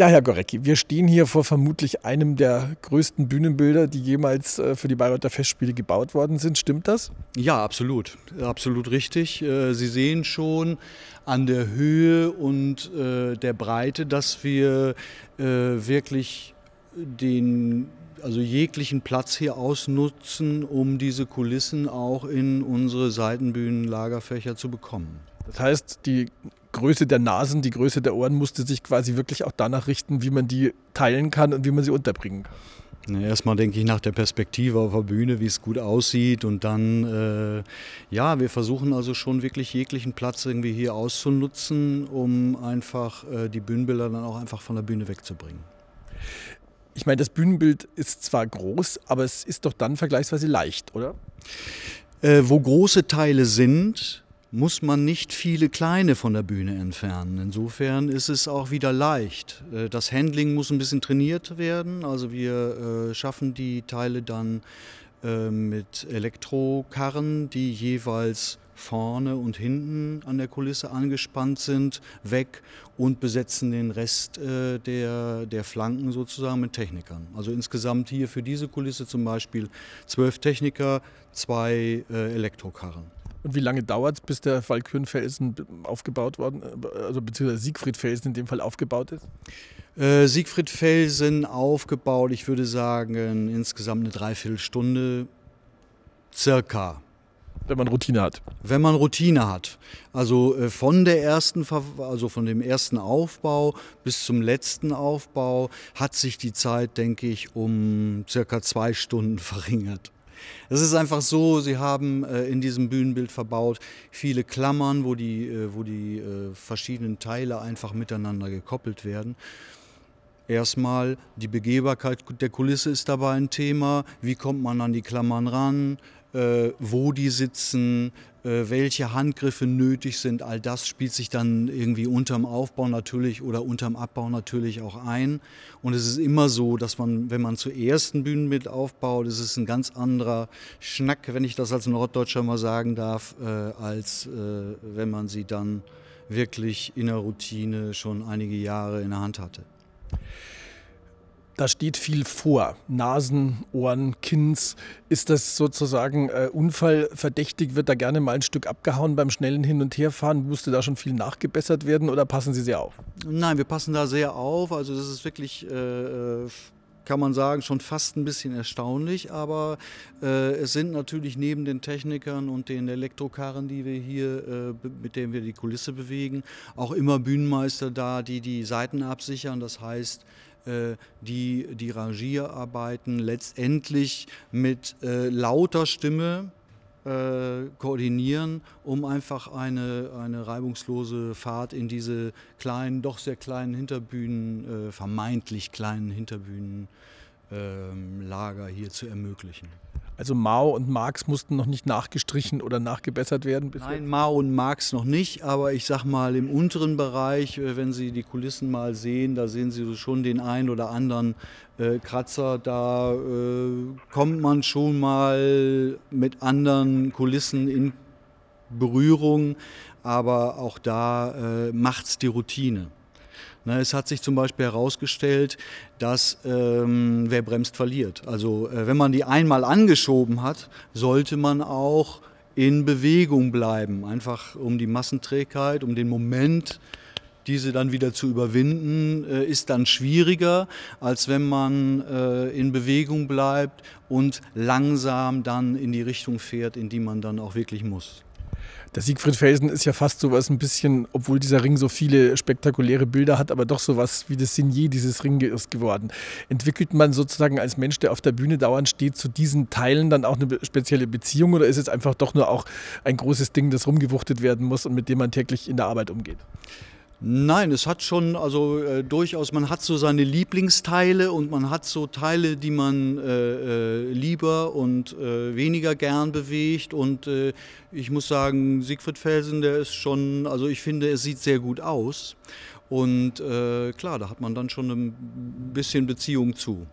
Ja, Herr Gorecki, wir stehen hier vor vermutlich einem der größten Bühnenbilder, die jemals äh, für die Bayreuther Festspiele gebaut worden sind. Stimmt das? Ja, absolut. Absolut richtig. Äh, Sie sehen schon an der Höhe und äh, der Breite, dass wir wirklich den also jeglichen Platz hier ausnutzen, um diese Kulissen auch in unsere Seitenbühnen, Lagerfächer zu bekommen. Das heißt, die Größe der Nasen, die Größe der Ohren musste sich quasi wirklich auch danach richten, wie man die teilen kann und wie man sie unterbringen kann. Erstmal denke ich nach der Perspektive auf der Bühne, wie es gut aussieht und dann, äh, ja, wir versuchen also schon wirklich jeglichen Platz irgendwie hier auszunutzen, um einfach äh, die Bühnenbilder dann auch einfach von der Bühne wegzubringen. Ich meine, das Bühnenbild ist zwar groß, aber es ist doch dann vergleichsweise leicht, oder? Äh, wo große Teile sind, muss man nicht viele kleine von der Bühne entfernen. Insofern ist es auch wieder leicht. Äh, das Handling muss ein bisschen trainiert werden. Also wir äh, schaffen die Teile dann äh, mit Elektrokarren, die jeweils vorne und hinten an der Kulisse angespannt sind, weg und besetzen den Rest der, der Flanken sozusagen mit Technikern. Also insgesamt hier für diese Kulisse zum Beispiel zwölf Techniker, zwei Elektrokarren. Und wie lange dauert es, bis der Walkürenfelsen aufgebaut worden, also beziehungsweise Siegfriedfelsen in dem Fall aufgebaut ist? Äh, Siegfriedfelsen aufgebaut, ich würde sagen, insgesamt eine Dreiviertelstunde circa. Wenn man Routine hat. Wenn man Routine hat. Also äh, von der ersten, also von dem ersten Aufbau bis zum letzten Aufbau hat sich die Zeit, denke ich, um circa zwei Stunden verringert. Es ist einfach so, sie haben äh, in diesem Bühnenbild verbaut viele Klammern, wo die, äh, wo die verschiedenen Teile einfach miteinander gekoppelt werden. Erstmal die Begehbarkeit der Kulisse ist dabei ein Thema. Wie kommt man an die Klammern ran? Äh, wo die sitzen, äh, welche Handgriffe nötig sind, all das spielt sich dann irgendwie unterm Aufbau natürlich oder unterm Abbau natürlich auch ein. Und es ist immer so, dass man, wenn man zuerst ein Bühnenbild aufbaut, ist es ein ganz anderer Schnack, wenn ich das als Norddeutscher mal sagen darf, äh, als äh, wenn man sie dann wirklich in der Routine schon einige Jahre in der Hand hatte da steht viel vor. Nasen, Ohren, Kinns. Ist das sozusagen äh, unfallverdächtig? Wird da gerne mal ein Stück abgehauen beim schnellen Hin- und Herfahren? Musste da schon viel nachgebessert werden oder passen Sie sehr auf? Nein, wir passen da sehr auf. Also das ist wirklich... Äh, kann man sagen, schon fast ein bisschen erstaunlich, aber äh, es sind natürlich neben den Technikern und den Elektrokarren, die wir hier, äh, mit denen wir die Kulisse bewegen, auch immer Bühnenmeister da, die die Seiten absichern. Das heißt, äh, die die Rangierarbeiten letztendlich mit äh, lauter Stimme äh, koordinieren, um einfach eine, eine reibungslose Fahrt in diese kleinen, doch sehr kleinen Hinterbühnen, äh, vermeintlich kleinen Hinterbühnenlager ähm, hier zu ermöglichen. Also Mao und Marx mussten noch nicht nachgestrichen oder nachgebessert werden? Nein, Mao und Marx noch nicht, aber ich sag mal im unteren Bereich, äh, wenn Sie die Kulissen mal sehen, da sehen Sie schon den einen oder anderen äh, Kratzer. Da äh, kommt man schon mal mit anderen Kulissen in Berührung, aber auch da äh, es die Routine. Ne, es hat sich zum Beispiel herausgestellt, dass ähm, wer bremst, verliert. Also äh, wenn man die einmal angeschoben hat, sollte man auch in Bewegung bleiben, einfach um die Massenträgheit, um den Moment, diese dann wieder zu überwinden, äh, ist dann schwieriger, als wenn man äh, in Bewegung bleibt und langsam dann in die Richtung fährt, in die man dann auch wirklich muss. Der Siegfried Felsen ist ja fast sowas ein bisschen, obwohl dieser Ring so viele spektakuläre Bilder hat, aber doch sowas wie das Signier dieses Ringes geworden. Entwickelt man sozusagen als Mensch, der auf der Bühne dauernd steht, zu diesen Teilen dann auch eine spezielle Beziehung oder ist es einfach doch nur auch ein großes Ding, das rumgewuchtet werden muss und mit dem man täglich in der Arbeit umgeht? Nein, es hat schon, also äh, durchaus, man hat so seine Lieblingsteile und man hat so Teile, die man äh, äh, lieber und äh, weniger gern bewegt. Und äh, ich muss sagen, Siegfried Felsen, der ist schon, also ich finde, es sieht sehr gut aus. Und klar, da hat man dann schon ein bisschen Beziehung zu.